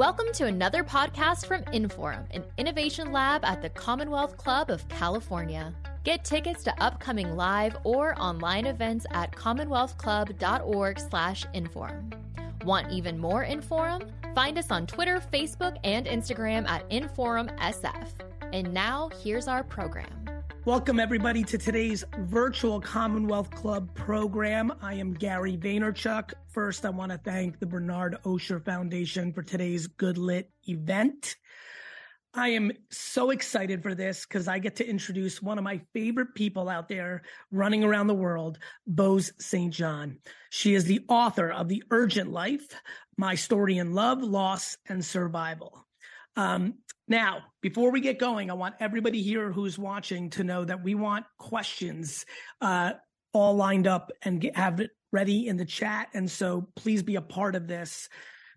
Welcome to another podcast from Inforum, an innovation lab at the Commonwealth Club of California. Get tickets to upcoming live or online events at commonwealthclub.org/inforum. Want even more Inforum? Find us on Twitter, Facebook, and Instagram at InforumSF. And now, here's our program. Welcome, everybody, to today's virtual Commonwealth Club program. I am Gary Vaynerchuk. First, I want to thank the Bernard Osher Foundation for today's Good Lit event. I am so excited for this because I get to introduce one of my favorite people out there running around the world, Boz St. John. She is the author of The Urgent Life, My Story in Love, Loss, and Survival. Um, now, before we get going, I want everybody here who's watching to know that we want questions uh, all lined up and get, have it ready in the chat. And so please be a part of this.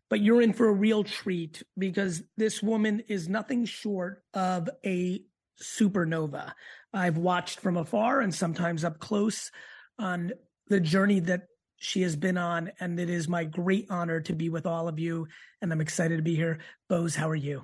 But you're in for a real treat because this woman is nothing short of a supernova. I've watched from afar and sometimes up close on the journey that she has been on. And it is my great honor to be with all of you. And I'm excited to be here. Boz, how are you?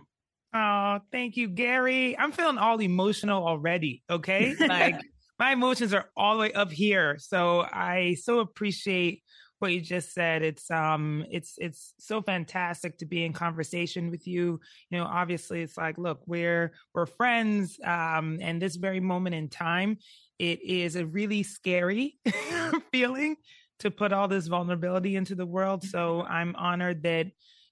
Oh, thank you, Gary. I'm feeling all emotional already. Okay. Like my emotions are all the way up here. So I so appreciate what you just said. It's um it's it's so fantastic to be in conversation with you. You know, obviously it's like, look, we're we're friends. Um, and this very moment in time, it is a really scary feeling to put all this vulnerability into the world. So I'm honored that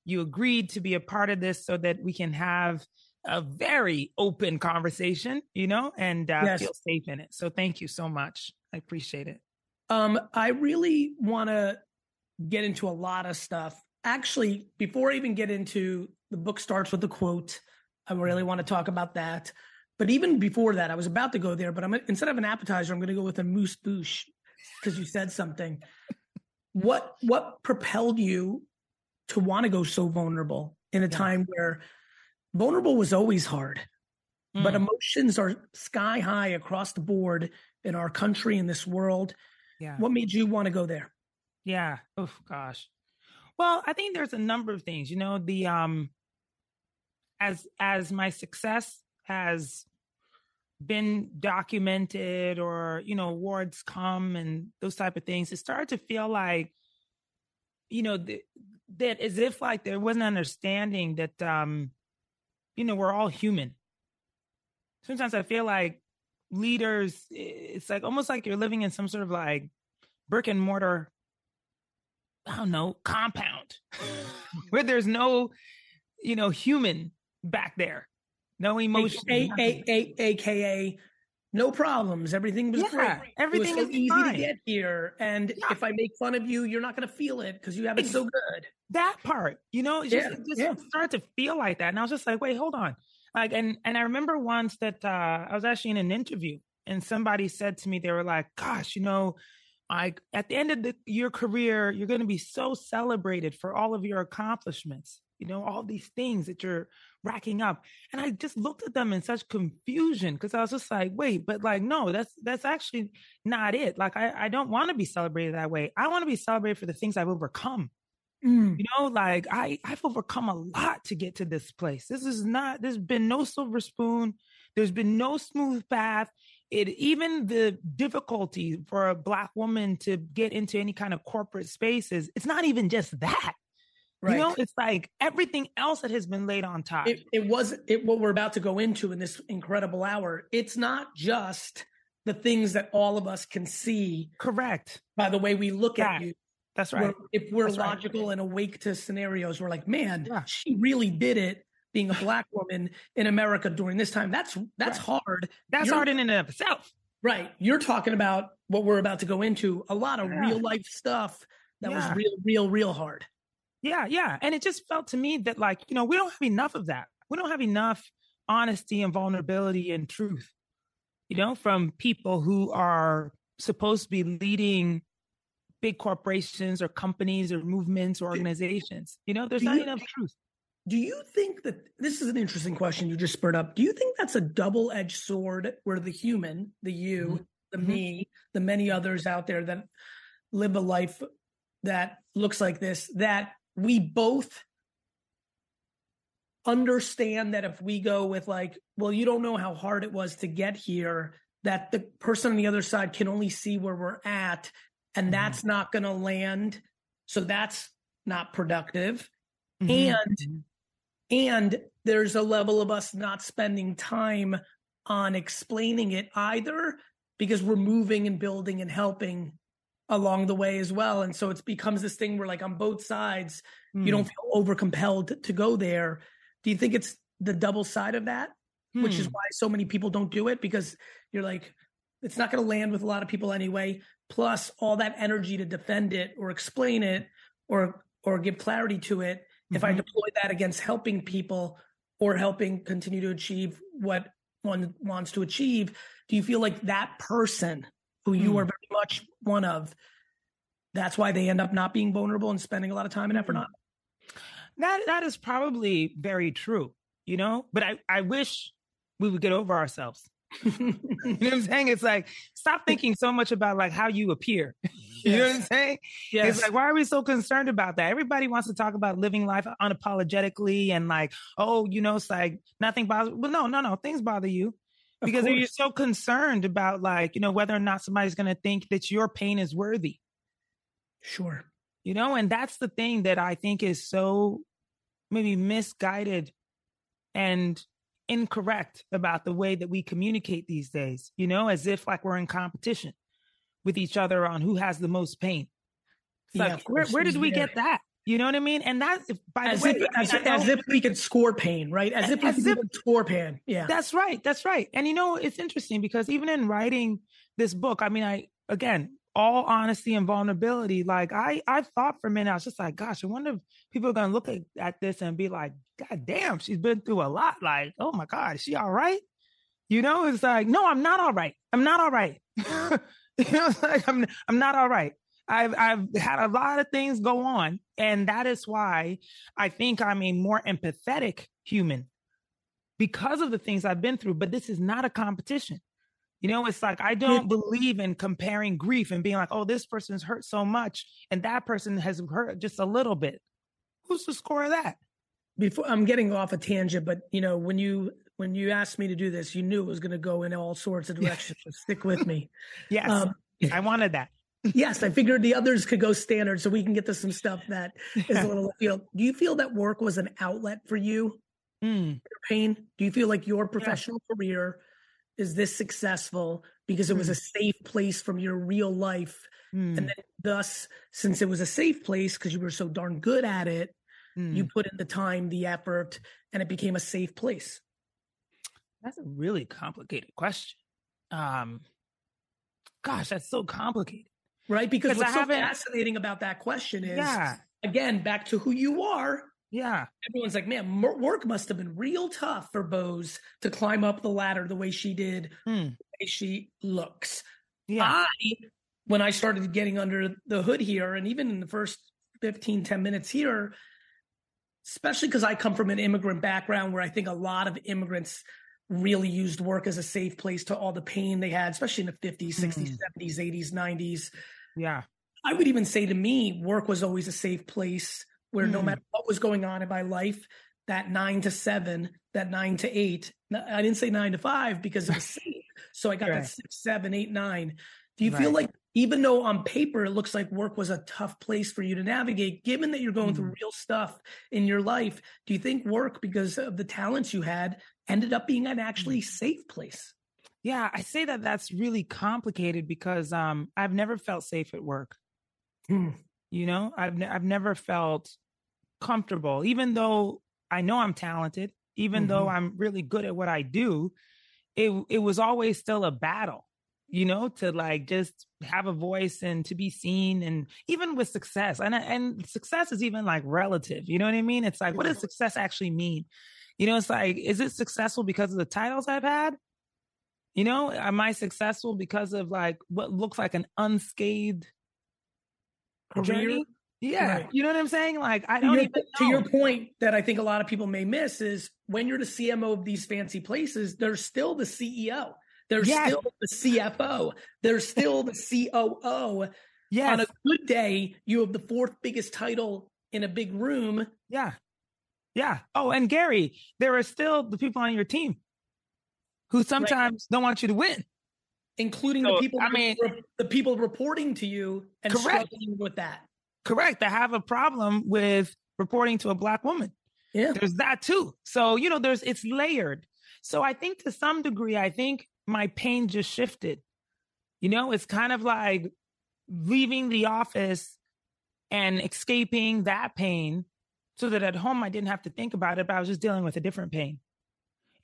you agreed to be a part of this so that we can have a very open conversation, you know, and uh, yes. feel safe in it. So thank you so much. I appreciate it. Um, I really want to get into a lot of stuff. Actually, before I even get into the book starts with a quote, I really want to talk about that. But even before that, I was about to go there, but I'm instead of an appetizer, I'm going to go with a amuse-bouche because you said something. what what propelled you to want to go so vulnerable in a yeah. time where vulnerable was always hard, mm. but emotions are sky high across the board in our country, in this world. Yeah. What made you want to go there? Yeah. Oh gosh. Well, I think there's a number of things. You know, the um as as my success has been documented or you know awards come and those type of things it started to feel like you know the, that as if like there was an understanding that um you know we're all human. Sometimes i feel like leaders it's like almost like you're living in some sort of like brick and mortar i don't know compound where there's no you know human back there. No emotion a, a, a, aka no problems. Everything was yeah, great. Everything it was so easy fine. to get here. And yeah. if I make fun of you, you're not going to feel it because you have it so good. That part, you know, it just, yeah, just yeah. started to feel like that. And I was just like, wait, hold on. Like, and, and I remember once that uh, I was actually in an interview and somebody said to me, they were like, gosh, you know, like at the end of the, your career, you're going to be so celebrated for all of your accomplishments, you know, all these things that you're racking up. And I just looked at them in such confusion because I was just like, wait, but like, no, that's that's actually not it. Like I, I don't want to be celebrated that way. I want to be celebrated for the things I've overcome. Mm. You know, like I, I've overcome a lot to get to this place. This is not, there's been no silver spoon. There's been no smooth path. It even the difficulty for a black woman to get into any kind of corporate spaces, it's not even just that. Right. You know, it's like everything else that has been laid on top. It, it was it, what we're about to go into in this incredible hour. It's not just the things that all of us can see. Correct. By the way we look at you. That's right. We're, if we're That's logical right. and awake to scenarios, we're like, man, yeah. she really did it. Being a black woman in America during this time, that's that's right. hard. That's You're, hard in and of itself. Right. You're talking about what we're about to go into. A lot of yeah. real life stuff that was real, real, real hard. Yeah, yeah. And it just felt to me that, like, you know, we don't have enough of that. We don't have enough honesty and vulnerability and truth, you know, from people who are supposed to be leading big corporations or companies or movements or organizations. You know, there's do not you, enough truth. Do you think that this is an interesting question you just spurred up? Do you think that's a double edged sword where the human, the you, mm-hmm. the mm-hmm. me, the many others out there that live a life that looks like this, that we both understand that if we go with like, well, you don't know how hard it was to get here, that the person on the other side can only see where we're at, and mm-hmm. that's not going to land. So that's not productive. Mm-hmm. And mm-hmm. and there's a level of us not spending time on explaining it either because we're moving and building and helping along the way as well. And so it becomes this thing where like on both sides, mm. you don't hmm. feel over compelled to go there. Do you think it's the double side of that? Hmm. Which is hmm. why so many people don't do it because you're like, it's not going to land with a lot of people anyway. Plus all that energy to defend it or explain it or or give clarity to it. Mm-hmm. If I mm-hmm. deploy that against helping people or helping continue to achieve what one wants to achieve, do you feel like that person who you mm. are very much one of, that's why they end up not being vulnerable and spending a lot of time and effort mm. on That that is probably very true, you know. But I I wish we would get over ourselves. you know what I'm saying? It's like stop thinking so much about like how you appear. you yes. know what I'm saying? Yes. It's like why are we so concerned about that? Everybody wants to talk about living life unapologetically and like, oh, you know, it's like nothing bothers. Well, no, no, no, things bother you because you're so concerned about like you know whether or not somebody's going to think that your pain is worthy. Sure. You know and that's the thing that i think is so maybe misguided and incorrect about the way that we communicate these days you know as if like we're in competition with each other on who has the most pain. It's yeah, like where, where did we get that you know what I mean? And that's by as the if, way, as, as, if we could score pain, right? As if we as could if, score pain. Yeah, that's right. That's right. And you know, it's interesting because even in writing this book, I mean, I again, all honesty and vulnerability, like I, I thought for a minute, I was just like, gosh, I wonder if people are gonna look at, at this and be like, God damn, she's been through a lot. Like, oh my God, is she all right? You know, it's like, no, I'm not all right. I'm not all right. you know, it's like I'm I'm not all right. I've I've had a lot of things go on, and that is why I think I'm a more empathetic human because of the things I've been through. But this is not a competition. You know, it's like I don't believe in comparing grief and being like, oh, this person's hurt so much and that person has hurt just a little bit. Who's the score of that? Before I'm getting off a tangent, but you know, when you when you asked me to do this, you knew it was going to go in all sorts of directions. so stick with me. yes, um, I wanted that yes, I figured the others could go standard so we can get to some stuff that is a little, you know, do you feel that work was an outlet for you? Mm. Pain? Do you feel like your professional yeah. career is this successful because it was mm. a safe place from your real life? Mm. And then thus, since it was a safe place because you were so darn good at it, you mm. put in the time, the effort, and it became a safe place. That's a really complicated question. Um, gosh, that's so complicated right? Because what's so fascinating about that question is, yeah. again, back to who you are. Yeah. Everyone's like, man, work must have been real tough for Boz to climb up the ladder the way she did, hmm. the way she looks. Yeah. I, when I started getting under the hood here, and even in the first 15, 10 minutes here, especially because I come from an immigrant background where I think a lot of immigrants really used work as a safe place to all the pain they had, especially in the 50s, 60s, mm. 70s, 80s, 90s. Yeah. I would even say to me, work was always a safe place where mm. no matter what was going on in my life, that nine to seven, that nine to eight, I didn't say nine to five because it was safe. So I got right. that six, seven, eight, nine. Do you right. feel like even though on paper it looks like work was a tough place for you to navigate, given that you're going mm. through real stuff in your life, do you think work, because of the talents you had, ended up being an actually mm. safe place? Yeah, I say that that's really complicated because um, I've never felt safe at work. Mm. You know, I've ne- I've never felt comfortable, even though I know I'm talented, even mm-hmm. though I'm really good at what I do. It it was always still a battle, you know, to like just have a voice and to be seen, and even with success, and and success is even like relative. You know what I mean? It's like, what does success actually mean? You know, it's like, is it successful because of the titles I've had? You know, am I successful because of like what looks like an unscathed career? Journey? Yeah, right. you know what I'm saying? Like, I don't to your, even to your point that I think a lot of people may miss is when you're the CMO of these fancy places, there's still the CEO, there's yes. still the CFO, there's still the COO. Yes. On a good day, you have the fourth biggest title in a big room. Yeah. Yeah. Oh, and Gary, there are still the people on your team who sometimes right. don't want you to win, including so, the people. I mean, the people reporting to you and correct. struggling with that. Correct. I have a problem with reporting to a black woman. Yeah. There's that too. So, you know, there's it's layered. So I think to some degree, I think my pain just shifted. You know, it's kind of like leaving the office and escaping that pain so that at home I didn't have to think about it, but I was just dealing with a different pain.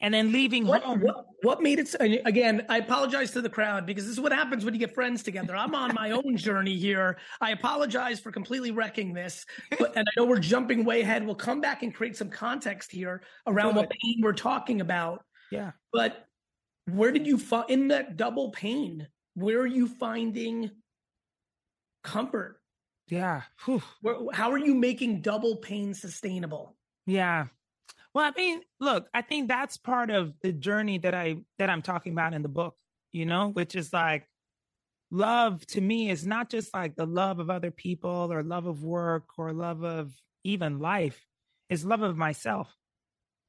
And then leaving what, home. What, what made it? Again, I apologize to the crowd because this is what happens when you get friends together. I'm on my own journey here. I apologize for completely wrecking this, but, and I know we're jumping way ahead. We'll come back and create some context here around what pain we're talking about. Yeah. But where did you find in that double pain? Where are you finding comfort? Yeah. Where, how are you making double pain sustainable? Yeah. Well, I mean, look, I think that's part of the journey that I that I'm talking about in the book, you know, which is like love to me is not just like the love of other people or love of work or love of even life. It's love of myself.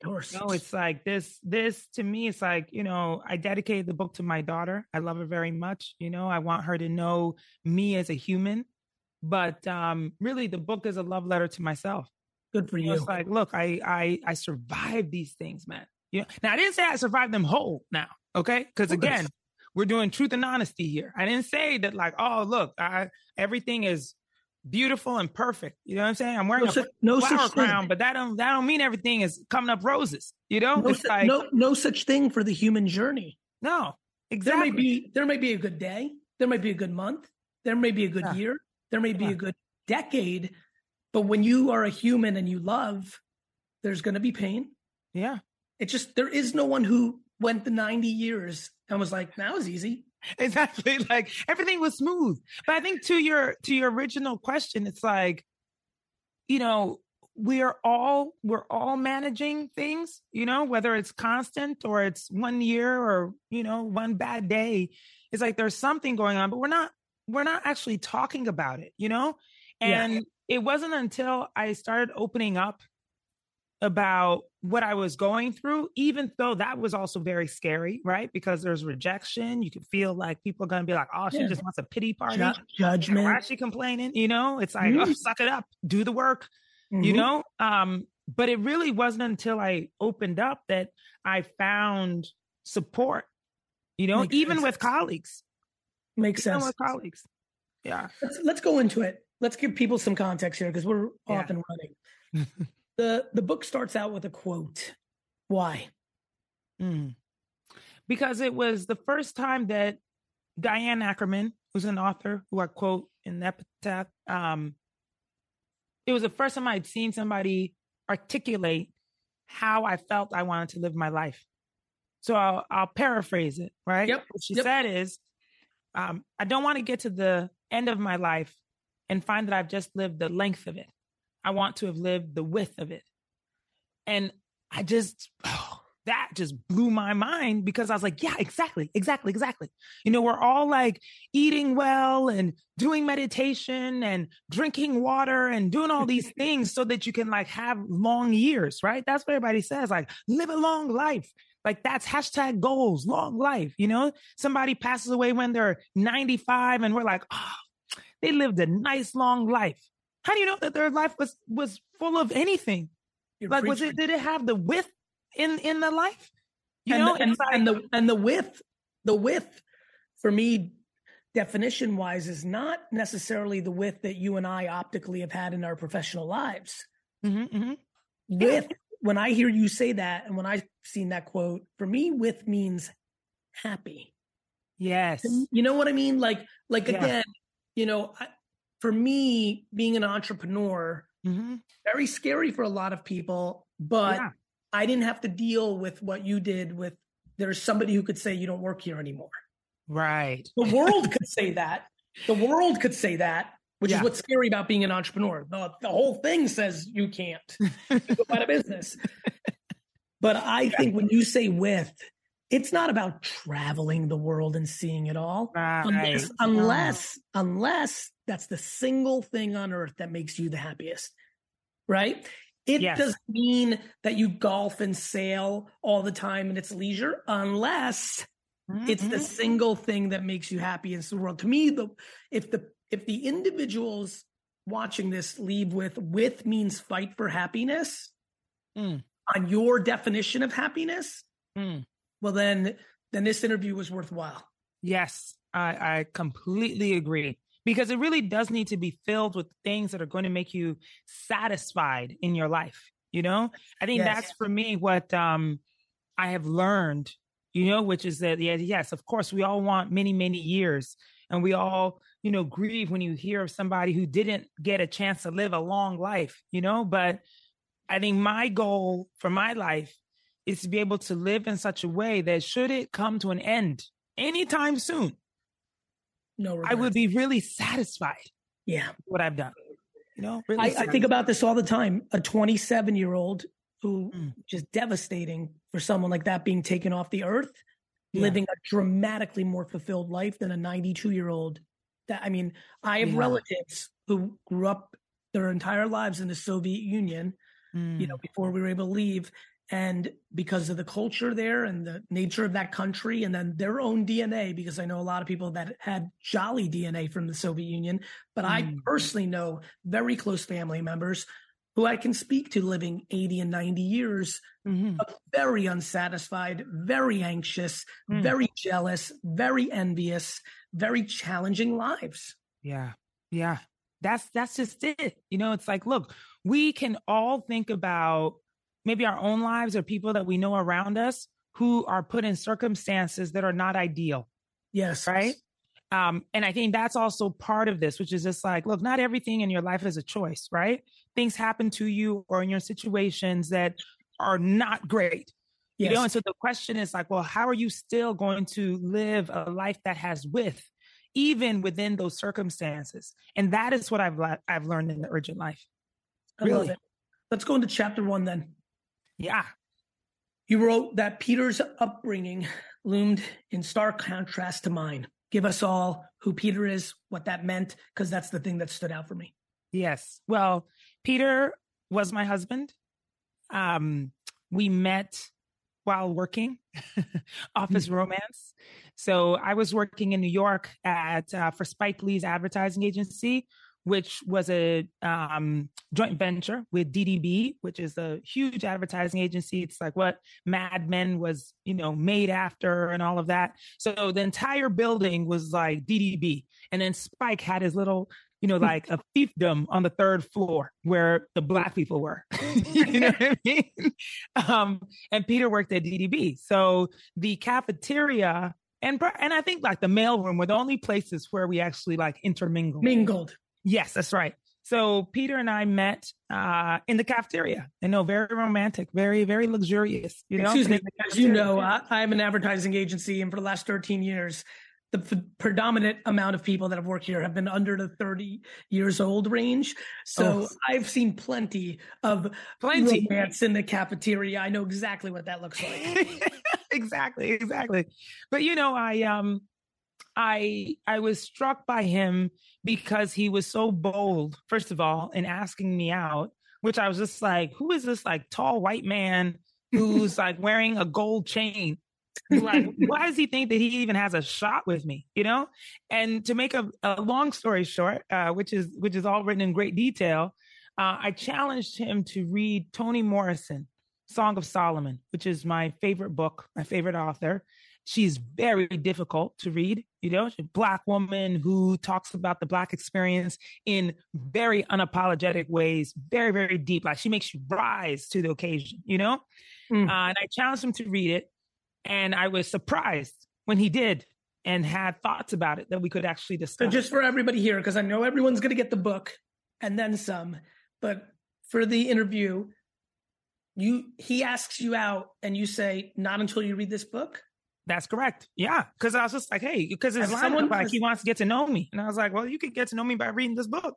Of course. You know, it's like this this to me it's like, you know, I dedicated the book to my daughter. I love her very much, you know. I want her to know me as a human. But um really the book is a love letter to myself Good for you. It's like, look, I I I survived these things, man. You know, now I didn't say I survived them whole now, okay? Because again, we're doing truth and honesty here. I didn't say that like, oh, look, I everything is beautiful and perfect. You know what I'm saying? I'm wearing no a no flower crown, thing. but that don't that don't mean everything is coming up roses. You know, no, it's su- like no no such thing for the human journey. No, exactly. There may be there may be a good day. There might be a good month. There may be a good yeah. year. There may be yeah. a good decade. But when you are a human and you love, there's going to be pain. Yeah. It just, there is no one who went the 90 years and was like, that was easy. Exactly. Like everything was smooth. But I think to your, to your original question, it's like, you know, we're all, we're all managing things, you know, whether it's constant or it's one year or, you know, one bad day. It's like there's something going on, but we're not, we're not actually talking about it, you know? And yeah it wasn't until I started opening up about what I was going through, even though that was also very scary, right? Because there's rejection. You could feel like people are going to be like, oh, she yeah. just wants a pity party. Ju- judgment. Why is she complaining? You know, it's like, mm-hmm. oh, suck it up, do the work, mm-hmm. you know? Um, but it really wasn't until I opened up that I found support, you know, Makes even sense. with colleagues. Makes even sense. With colleagues. Yeah. Let's, let's go into it let's give people some context here because we're yeah. off and running. the The book starts out with a quote. Why? Mm. Because it was the first time that Diane Ackerman, who's an author who I quote in the epitaph, um, it was the first time I'd seen somebody articulate how I felt I wanted to live my life. So I'll, I'll paraphrase it, right? Yep. What she yep. said is, um, I don't want to get to the end of my life and find that I've just lived the length of it. I want to have lived the width of it. And I just, oh, that just blew my mind because I was like, yeah, exactly, exactly, exactly. You know, we're all like eating well and doing meditation and drinking water and doing all these things so that you can like have long years, right? That's what everybody says, like live a long life. Like that's hashtag goals, long life. You know, somebody passes away when they're 95 and we're like, oh, they lived a nice long life. How do you know that their life was was full of anything? You're like, preaching. was it? Did it have the width in in the life? You and know, the, and, like, and the and the width, the width for me, definition wise, is not necessarily the width that you and I optically have had in our professional lives. Mm-hmm, mm-hmm. With when I hear you say that, and when I've seen that quote, for me, with means happy. Yes. You know what I mean? Like, like yeah. again, you know, for me, being an entrepreneur, mm-hmm. very scary for a lot of people, but yeah. I didn't have to deal with what you did with there's somebody who could say you don't work here anymore. Right. The world could say that. The world could say that, which yeah. is what's scary about being an entrepreneur. The, the whole thing says you can't go out of business. But I think when you say with, it's not about traveling the world and seeing it all right. unless unless unless that's the single thing on earth that makes you the happiest right It yes. doesn't mean that you golf and sail all the time and it's leisure, unless mm-hmm. it's the mm-hmm. single thing that makes you happy in the world. To me, the if the if the individuals watching this leave with with means fight for happiness mm. on your definition of happiness, mm. Well then then this interview was worthwhile. Yes, I, I completely agree because it really does need to be filled with things that are going to make you satisfied in your life you know i think yes. that's for me what um i have learned you know which is that yeah, yes of course we all want many many years and we all you know grieve when you hear of somebody who didn't get a chance to live a long life you know but i think my goal for my life is to be able to live in such a way that should it come to an end anytime soon no. I would be really satisfied. Yeah. what I've done. You know, really I, I, think about this all the time. A 27 year old who mm. just devastating for someone like that being taken off the earth, yeah. living a dramatically more fulfilled life than a 92 year old. That I mean, I have yeah. relatives who grew up their entire lives in the Soviet Union, mm. you know, before we were able to leave and because of the culture there and the nature of that country and then their own DNA, because I know a lot of people that had jolly DNA from the Soviet Union, but mm. I personally know very close family members who I can speak to living 80 and 90 years, mm-hmm. very unsatisfied, very anxious, mm. very jealous, very envious, very challenging lives. Yeah. Yeah. That's that's just it. You know, it's like, look, we can all think about maybe our own lives or people that we know around us who are put in circumstances that are not ideal. Yes. Right. Um, and I think that's also part of this, which is just like, look, not everything in your life is a choice, right? Things happen to you or in your situations that are not great. Yes. You know, and so the question is like, well, how are you still going to live a life that has width, even within those circumstances? And that is what I've I've learned in the urgent life. I really. Let's go into chapter one then. Yeah. You wrote that Peter's upbringing loomed in stark contrast to mine. Give us all who Peter is, what that meant, because that's the thing that stood out for me. Yes. Well, Peter was my husband. Um, we met while working office mm-hmm. romance so i was working in new york at uh, for spike lee's advertising agency which was a um, joint venture with DDB, which is a huge advertising agency. It's like what Mad Men was, you know, made after and all of that. So the entire building was like DDB. And then Spike had his little, you know, like a fiefdom on the third floor where the black people were. you know what I mean? Um, and Peter worked at DDB. So the cafeteria and and I think like the mailroom were the only places where we actually like intermingled. Mingled. Yes, that's right. So Peter and I met uh, in the cafeteria. I know, very romantic, very, very luxurious. You know, excuse me, as you know, I, I'm an advertising agency, and for the last 13 years, the f- predominant amount of people that have worked here have been under the 30 years old range. So oh. I've seen plenty of plenty romance in the cafeteria. I know exactly what that looks like. exactly, exactly. But you know, I um I I was struck by him because he was so bold, first of all, in asking me out, which I was just like, who is this like tall white man who's like wearing a gold chain? like, why does he think that he even has a shot with me? You know? And to make a, a long story short, uh, which is which is all written in great detail, uh, I challenged him to read Toni Morrison, Song of Solomon, which is my favorite book, my favorite author. She's very difficult to read, you know, she's a black woman who talks about the black experience in very unapologetic ways, very, very deep. Like she makes you rise to the occasion, you know? Mm. Uh, and I challenged him to read it. And I was surprised when he did and had thoughts about it that we could actually discuss. So just for everybody here, because I know everyone's going to get the book and then some, but for the interview, you he asks you out and you say, not until you read this book. That's correct. Yeah. Cause I was just like, hey, because it's someone like he wants to get to know me. And I was like, well, you could get to know me by reading this book.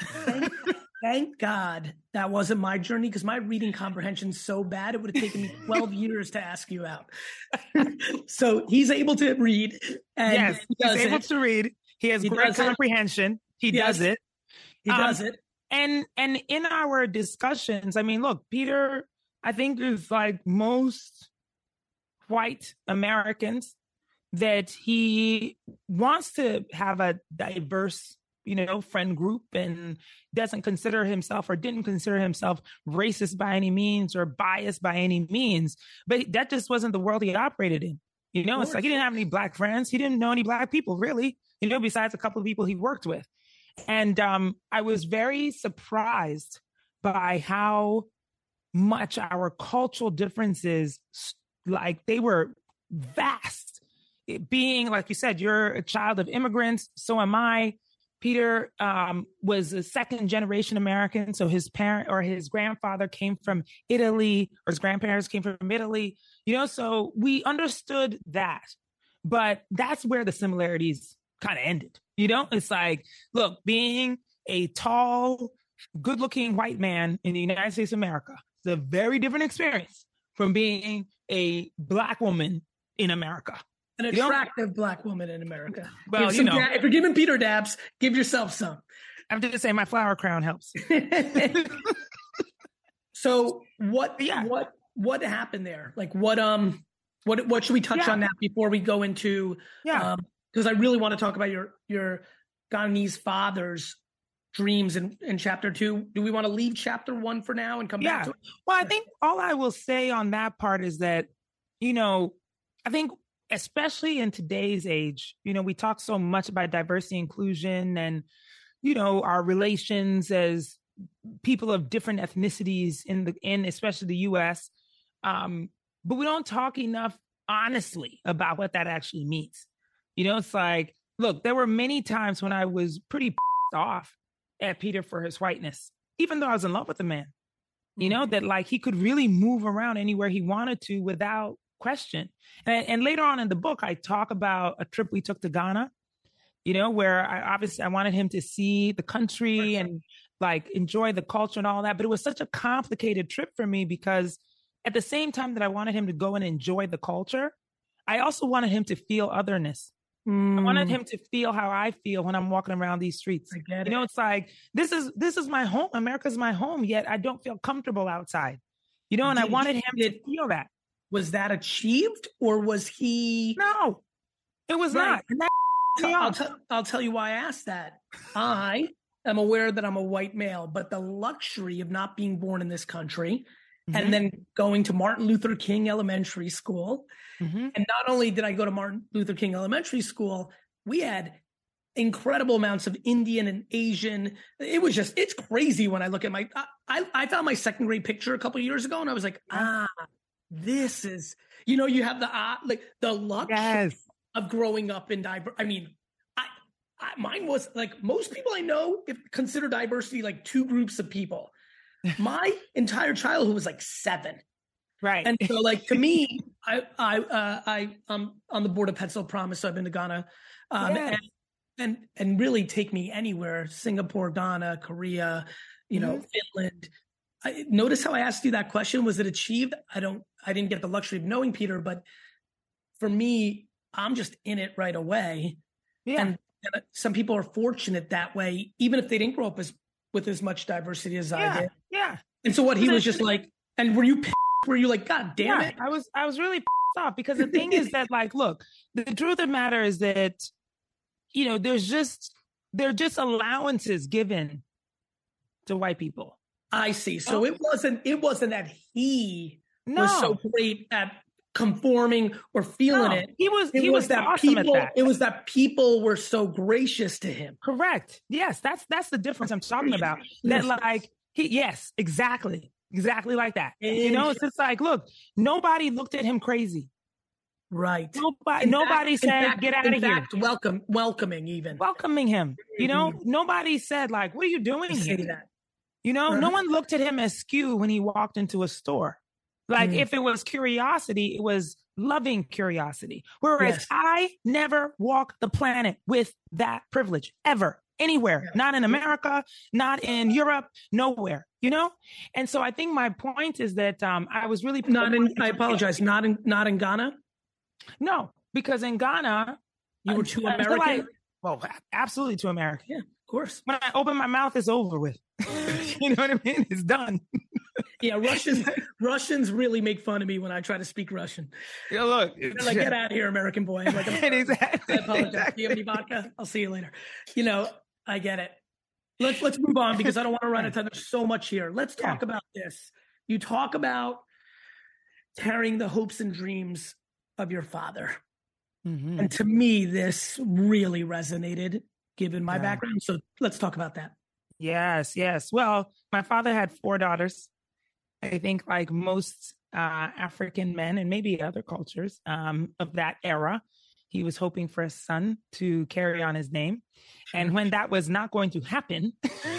thank, thank God that wasn't my journey because my reading comprehension's so bad it would have taken me 12 years to ask you out. so he's able to read. And yes, he he's able it. to read. He has he great comprehension. It. He yes, does it. He um, does it. and and in our discussions, I mean, look, Peter, I think is like most white Americans that he wants to have a diverse you know friend group and doesn't consider himself or didn't consider himself racist by any means or biased by any means. But that just wasn't the world he operated in you know? It's like he didn't have any black friends. He didn't know any black people really you know besides a couple of people he worked with. And um i was very surprised by how much our cultural differences like they were vast. Being like you said you're a child of immigrants so am i. Peter um, was a second generation american so his parent or his grandfather came from italy or his grandparents came from italy you know so we understood that. But that's where the similarities kind of ended you know? It's like look being a tall good looking white man in the united states of america is a very different experience from being a black woman in america an attractive black woman in America. Well, you know, da- if you're giving Peter dabs, give yourself some. I have to say, my flower crown helps. so what? Yeah. What? What happened there? Like what? Um. What? What should we touch yeah. on that before we go into? Yeah. Because um, I really want to talk about your your Ghanese father's dreams in, in chapter two. Do we want to leave chapter one for now and come yeah. back to it? Well, I think all I will say on that part is that, you know, I think especially in today's age, you know, we talk so much about diversity, inclusion, and, you know, our relations as people of different ethnicities in the, in especially the US. Um, but we don't talk enough honestly about what that actually means. You know, it's like, look, there were many times when I was pretty off at Peter for his whiteness, even though I was in love with the man. You know, mm-hmm. that like he could really move around anywhere he wanted to without question. And, and later on in the book, I talk about a trip we took to Ghana, you know, where I obviously I wanted him to see the country and like enjoy the culture and all that. But it was such a complicated trip for me because at the same time that I wanted him to go and enjoy the culture, I also wanted him to feel otherness. Mm. I wanted mm. him to feel how I feel when I'm walking around these streets. You know, it's like this is this is my home. America's my home, yet I don't feel comfortable outside. You know, and did, I wanted him did, to feel that was that achieved or was he no it was right. not I'll, t- I'll tell you why i asked that i am aware that i'm a white male but the luxury of not being born in this country mm-hmm. and then going to martin luther king elementary school mm-hmm. and not only did i go to martin luther king elementary school we had incredible amounts of indian and asian it was just it's crazy when i look at my i i found my second grade picture a couple years ago and i was like ah this is you know you have the uh, like the luck yes. of growing up in diver i mean I, I, mine was like most people i know if consider diversity like two groups of people my entire childhood was like seven right and so like to me i i uh, I'm on the board of Pencil promise so i've been to ghana um yes. and, and and really take me anywhere singapore ghana korea you know mm-hmm. finland I, notice how I asked you that question. Was it achieved? I don't. I didn't get the luxury of knowing Peter, but for me, I'm just in it right away. Yeah. And, and some people are fortunate that way, even if they didn't grow up as with as much diversity as yeah. I did. Yeah. And so what he was just like, and were you? Pissed? Were you like, God damn yeah, it? I was. I was really off because the thing is that, like, look, the truth of the matter is that, you know, there's just there are just allowances given to white people I see. So oh. it wasn't it wasn't that he no. was so great at conforming or feeling no, it. He was it he was, was that awesome people that. it was that people were so gracious to him. Correct. Yes, that's that's the difference I'm talking about. That like he yes, exactly. Exactly like that. You know, it's just like, look, nobody looked at him crazy. Right. Nobody, in nobody fact, said, fact, "Get out of fact, here." Welcome, welcoming, even welcoming him. You know, mm-hmm. nobody said like, "What are you doing here?" That. You know, no one looked at him as skew when he walked into a store. Like mm. if it was curiosity, it was loving curiosity. Whereas yes. I never walk the planet with that privilege ever, anywhere, yeah. not in America, not in Europe, nowhere, you know? And so I think my point is that um, I was really not in, I apologize, not in, not in Ghana. No, because in Ghana, you were too American. well, absolutely too American. Yeah. Of course. When I open my mouth, it's over with. you know what I mean? It's done. Yeah, Russians Russians really make fun of me when I try to speak Russian. Yeah, look, They're like, get out of here, American boy. I'm like, I'm exactly. I apologize. exactly. Do you have any vodka? I'll see you later. You know, I get it. Let's let's move on because I don't want to run out of time. There's so much here. Let's talk Yeah. about this. You talk about carrying the hopes and dreams of your father. Mhm. And to me, this really resonated given my Yeah. background. So let's talk about that. Yes, yes. Well, my father had four daughters. I think, like most uh, African men and maybe other cultures um, of that era, he was hoping for a son to carry on his name. And when that was not going to happen,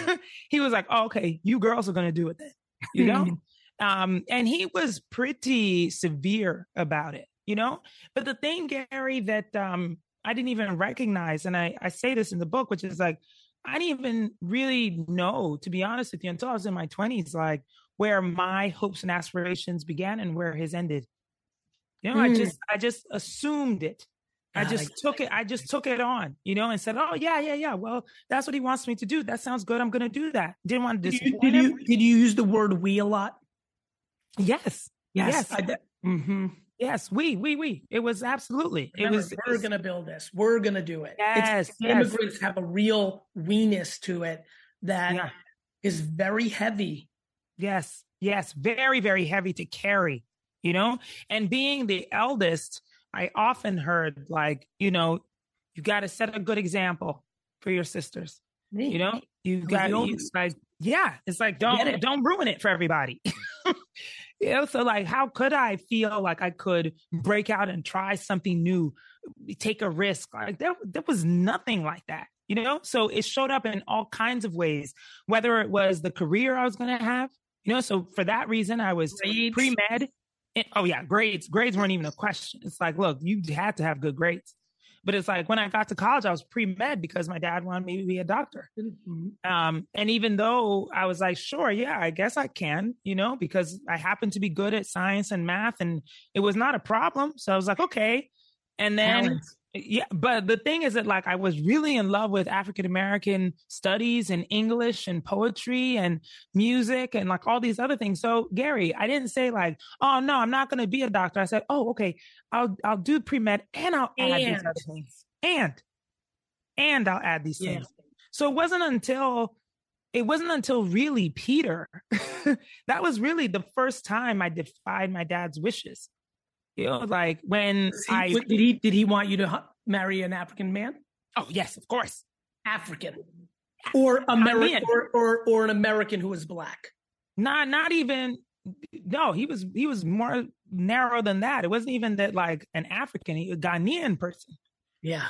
he was like, oh, okay, you girls are going to do it then, you know? um, and he was pretty severe about it, you know? But the thing, Gary, that um, I didn't even recognize, and I, I say this in the book, which is like, I didn't even really know, to be honest with you, until I was in my 20s, like where my hopes and aspirations began and where his ended. You know, I Mm. just I just assumed it. I just took it, I just took it on, you know, and said, Oh yeah, yeah, yeah. Well, that's what he wants me to do. That sounds good. I'm gonna do that. Didn't want to Did you, disappoint did him. you did you use the word we a lot? Yes. Yes. I, mm-hmm. Yes. We, we, we. It was absolutely. It was we're gonna build this. We're gonna do it. Yes, It's, yes. immigrants have a real weeness to it that is Yeah. very heavy. Yes, yes, very, very heavy to carry, you know? And being the eldest, I often heard, like, you know, you got to set a good example for your sisters, you know? You got oldest. like, yeah, it's like, don't, it. don't ruin it for everybody. you know, so like, how could I feel like I could break out and try something new, take a risk? Like, there, there was nothing like that. You know, so it showed up in all kinds of ways, whether it was the career I was going to have, you know, so for that reason, I was pre med. Oh, yeah, grades. Grades weren't even a question. It's like, look, you had to have good grades. But it's like when I got to college, I was pre med because my dad wanted me to be a doctor. Mhm. Um, and even though I was like, sure, yeah, I guess I can, you know, because I happened to be good at science and math and it was not a problem. So I was like, okay. And then Talent. Yeah, but the thing is that like I was really in love with African American studies and English and poetry and music and like all these other things. So Gary, I didn't say like, oh no, I'm not going to be a doctor. I said, oh okay, I'll I'll do pre med and I'll add these And. other things and and I'll add these Yeah. things. So it wasn't until it wasn't until really Peter that was really the first time I defied my dad's wishes. You know, like when See, I did he did he want you to marry an African man? oh yes, of course. African or American or, or or an American who is black. not not even no he was he was more narrow than that it wasn't even that like an african he, a ghanaian person Yeah.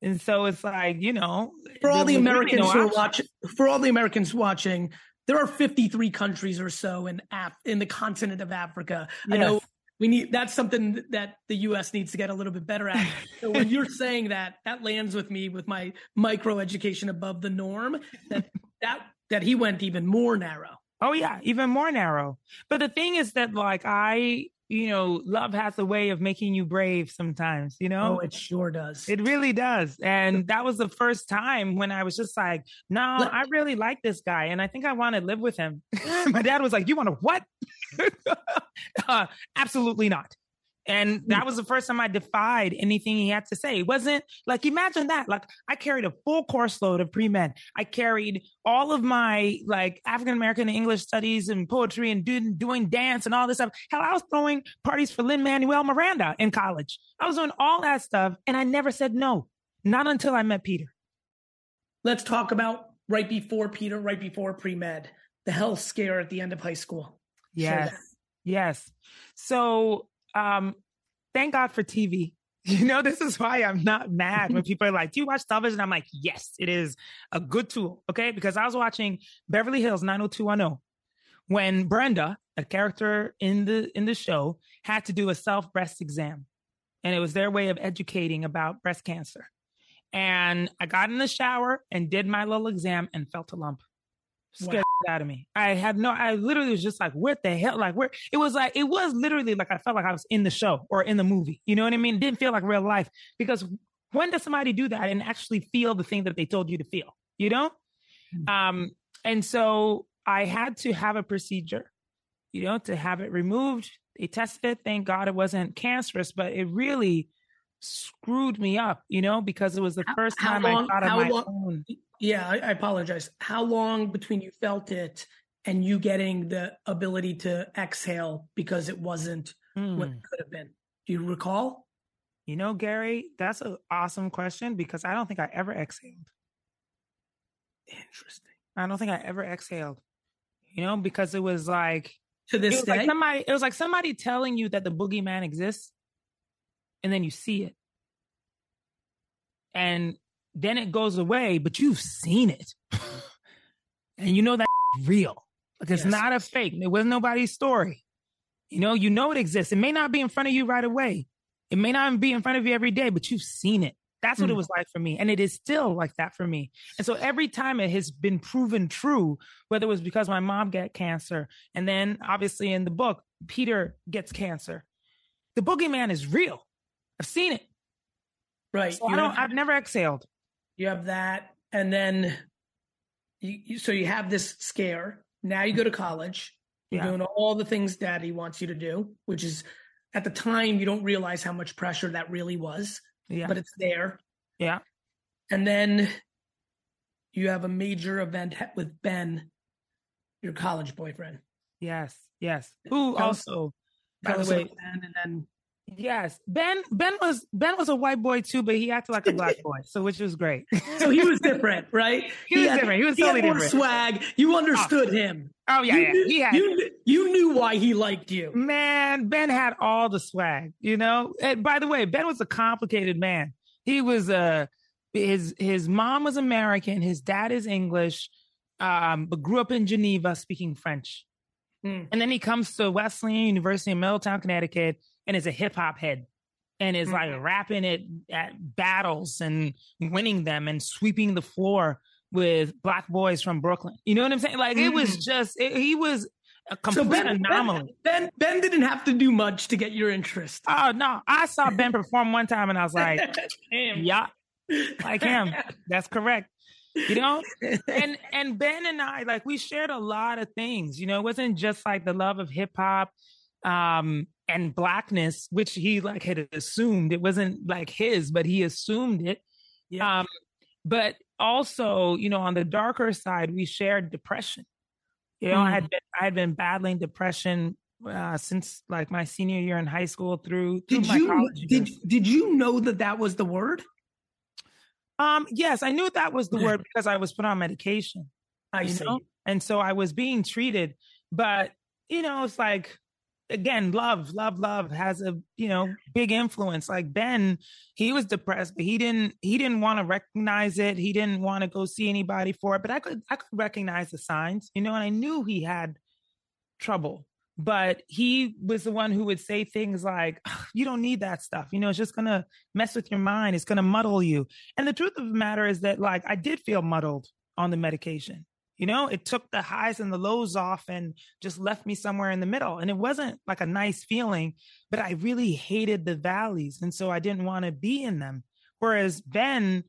and so it's like you know For all the was really Americans no who are watching, for all the Americans watching, there are 53 countries or so in Af- in the continent of Africa. I know Yes. We need that's something that the U.S. needs to get a little bit better at. so when you're saying that, that lands with me with my micro education above the norm. That that that he went even more narrow. oh yeah even more narrow but the thing is that like i you know love has a way of making you brave sometimes you know Oh, it sure does. It really does. And that was the first time when I was just like, no, I really like this guy. And I think I want to live with him. My dad was like, you want to what? uh, absolutely not. And that was the first time I defied anything he had to say. It wasn't like, imagine that. Like, I carried a full course load of pre med. I carried all of my like African American English studies and poetry and doing, doing dance and all this stuff. Hell, I was throwing parties for Lin Manuel Miranda in college. I was doing all that stuff and I never said no. Not until I met Peter. Let's talk about right before Peter, right before pre med, the health scare at the end of high school. Yes. Yes. So um thank God for TV. You know, this is why I'm not mad when people are like, Do you watch television? I'm like, Yes, it is a good tool. Okay. Because I was watching Beverly Hills 90210 when Brenda, a character in the in the show, had to do a self breast exam. And it was their way of educating about breast cancer. And I got in the shower and did my little exam and felt a lump. Scared the out of me. I had no, I literally was just like, what the hell? Like, where it was like, it was literally like I felt like I was in the show or in the movie. You know what I mean? It didn't feel like real life because when does somebody do that and actually feel the thing that they told you to feel? you know? Mm-hmm. Um, and so I had to have a procedure, you know, to have it removed. They tested it. Thank God it wasn't cancerous, but it really screwed me up, you know, because it was the first how, time long, I thought of my long, own. Yeah, I, I, apologize. How long between you felt it and you getting the ability to exhale because it wasn't mm. what it hmm. could have been? Do you recall? You know, Gary, that's an awesome question because I don't think I ever exhaled. Interesting. I don't think I ever exhaled. You know, because it was like to this day. Like somebody, it was like somebody telling you that the boogeyman exists, and then you see it, and then it goes away, but you've seen it, and you know that real. Like it's yes. not a fake. It was nobody's story. You know, you know it exists. It may not be in front of you right away, it may not be in front of you every day, but you've seen it. That's what mm. it was like for me. And it is still like that for me. And so every time it has been proven true, whether it was because my mom got cancer, and then obviously in the book, Peter gets cancer. The boogeyman is real. I've seen it. Right. So I don't, I've never exhaled. You have that. And then you, you, so you have this scare. Now you go to college. You're yeah. doing all the things daddy wants you to do, which is at the time you don't realize how much pressure that really was. Yeah. But it's there. Yeah. And then you have a major event with Ben, your college boyfriend. Yes. Yes. Who also, by the way, Ben, and then Yes, Ben. Ben was Ben was a white boy too, but he acted like a black boy, so which was great. so he was different, right? He, he was had, different. He was totally he different. swag. You understood oh. him. Oh yeah, you yeah. Knew, he had. You, you knew why he liked you. Man, Ben had all the swag. You know. And by the way, Ben was a complicated man. He was a uh, his his mom was American. His dad is English, um, but grew up in Geneva speaking French. Hmm. And then he comes to Wesleyan University in Middletown, Connecticut and is a hip hop head and is mm-hmm. like rapping it at battles and winning them and sweeping the floor with black boys from Brooklyn. You know what I'm saying? Like mm-hmm. it was mm. just it, he was a complete so ben, anomaly. Ben, ben, ben didn't have to do much to get your interest. Oh no, I saw Ben perform one time and I was like, yeah, like him. That's correct. You know, and and Ben and I like we shared a lot of things. You know, it wasn't just like the love of hip hop. Um, and blackness, which he like had assumed it wasn't like his, but he assumed it. Yeah. Um, but also, you know, on the darker side, we shared depression. You know, mm. I had mm. been I had been battling depression uh, since like my senior year in high school through, through did you did did you know that that was the word? Um, yes, I knew that was the word because I was put on medication. I see, know? and so I was being treated. But you know, it's like again, love, love, love has a you know big influence. Like Ben, he was depressed, but he didn't he didn't want to recognize it. He didn't want to go see anybody for it. But I could I could recognize the signs, you know, and I knew he had trouble. But he was the one who would say things like, "You don't need that stuff. You know, it's just gonna mess with your mind. It's gonna muddle you." And the truth of the matter is that, like, I did feel muddled on the medication. You know, it took the highs and the lows off and just left me somewhere in the middle. And it wasn't like a nice feeling, but I really hated the valleys. And so I didn't want to be in them. Whereas Ben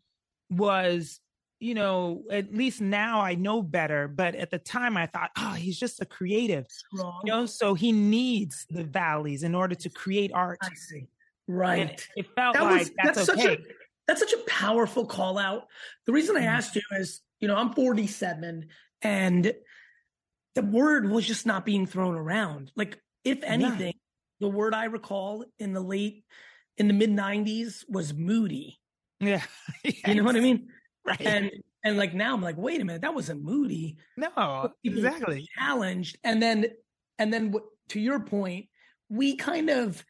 was, you know, at least now I know better. But at the time I thought, oh, he's just a creative. You know, so he needs the valleys in order to create art. I see. Right. And it felt that like was, that's, that's okay. Such a, that's such a powerful call out. The reason I mm-hmm. asked you is you know, I'm 47 and the word was just not being thrown around. Like, if anything, the word I recall in the late, in the mid 90s was moody. Yeah. yes. You know what I mean? Right. And, and like now I'm like, wait a minute, that wasn't moody. No, exactly. Challenged. And then, and then to your point, we kind of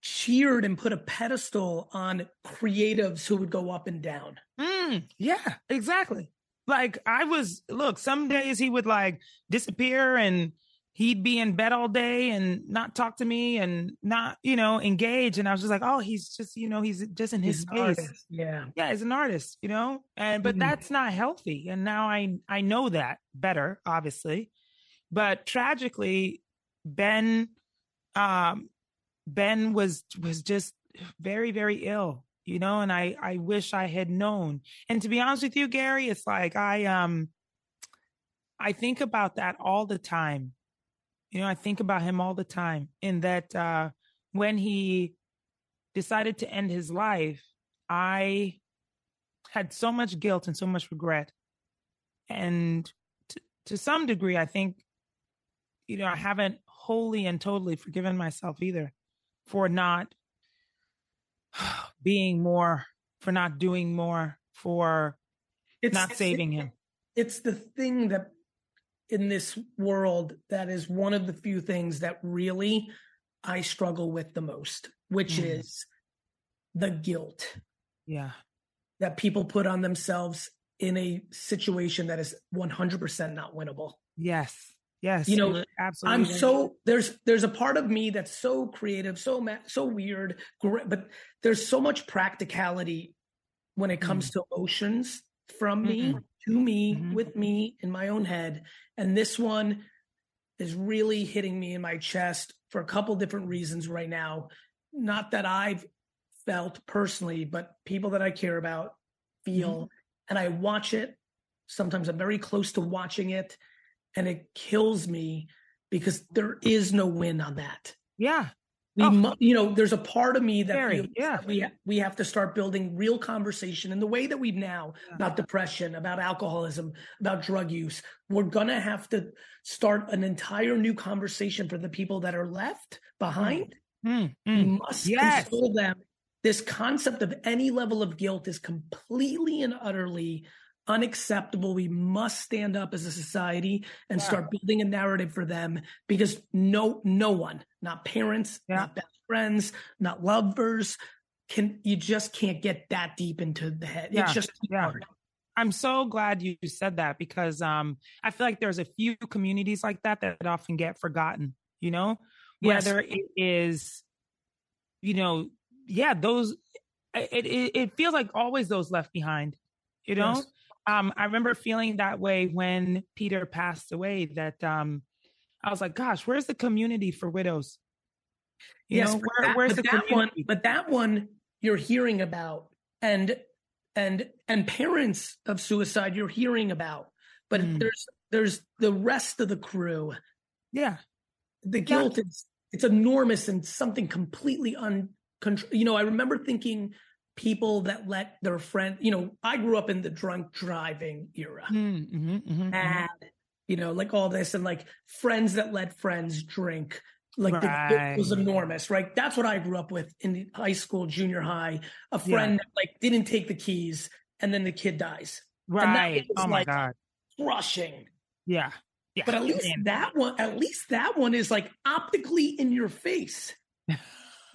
cheered and put a pedestal on creatives who would go up and down. Mm, yeah, exactly. Like I was, look, some days he would like disappear and he'd be in bed all day and not talk to me and not, you know, engage. And I was just like, oh, he's just, you know, he's just in his he's space. Yeah. Yeah, he's an artist, you know? And but mm-hmm. that's not healthy. And now I I know that better, obviously. But tragically, Ben um Ben was was just very very ill, you know, and I, I wish I had known. And to be honest with you, Gary, it's like I, um, I think about that all the time. You know, I think about him all the time in that, uh, when he decided to end his life, I had so much guilt and so much regret. And to, to some degree, I think, you know, I haven't wholly and totally forgiven myself either for not being more, for not doing more, for it's, not saving him. It's the thing that in this world that is one of the few things that really I struggle with the most, which mm. is the guilt. Yeah. That people put on themselves in a situation that is 100% not winnable. Yes. Yes, you know, absolutely. I'm so there's there's a part of me that's so creative, so so weird, but there's so much practicality when it comes mm. to emotions from me mm-hmm. to me mm-hmm. with me in my own head, and this one is really hitting me in my chest for a couple different reasons right now. Not that I've felt personally, but people that I care about feel, mm-hmm. and I watch it. Sometimes I'm very close to watching it and it kills me because there is no win on that. Yeah. We, oh. you know, there's a part of me that Very, yeah. We we have to start building real conversation in the way that we've now yeah. about depression, about alcoholism, about drug use. We're gonna have to start an entire new conversation for the people that are left behind. Mm, mm, we must yes. console them. This concept of any level of guilt is completely and utterly unacceptable. We must stand up as a society and yeah. start building a narrative for them because no, no one, not parents, yeah. not best friends, not lovers, can you just can't get that deep into the head. Yeah. It's just hard. I'm so glad you said that because um, I feel like there's a few communities like that that often get forgotten. You know, yes. whether it is, you know, yeah, those. It, it it feels like always those left behind. You know, yes um, I remember feeling that way when Peter passed away. That um, I was like, "Gosh, where's the community for widows?" You yes, know, where, that, where's the that one? But that one you're hearing about, and and and parents of suicide you're hearing about, but mm. there's there's the rest of the crew. Yeah, the guilt yeah. is it's enormous and something completely uncontrolled. You know, I remember thinking people that let their friend, you know, I grew up in the drunk driving era. Mm, mm-hmm, mm-hmm, and, you know, like all this and like friends that let friends drink. Like right. the, it was enormous, right? That's what I grew up with in high school, junior high. A friend yeah. that like didn't take the keys and then the kid dies. Right. oh my like God. Crushing. Yeah. Yeah. But at least that one, at least that one is like optically in your face.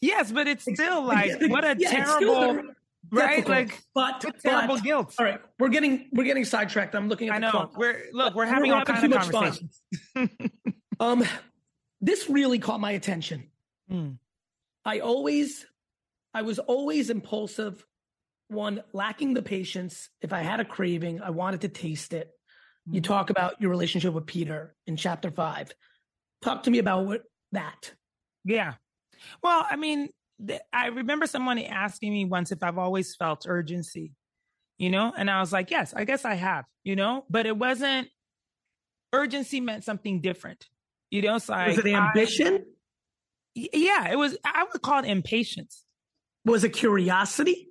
yes, but it's still like what a yeah, terrible right? like but, but terrible guilt. all right we're getting we're getting sidetracked. I'm looking at i know. clock. we're look we're having we're all kinds of conversations um this really caught my attention. Mm. i always i was always impulsive. One lacking the patience. If i had a craving i wanted to taste it. Mm. you hmm. talk about your relationship with peter in chapter five. Talk to me about what that. Yeah well, I mean, I remember someone asking me once if I've always felt urgency, you know, and I was like, yes, I guess I have, you know, but it wasn't urgency meant something different, you know. So was it ambition? I, yeah, it was. I would call it impatience. Was it curiosity?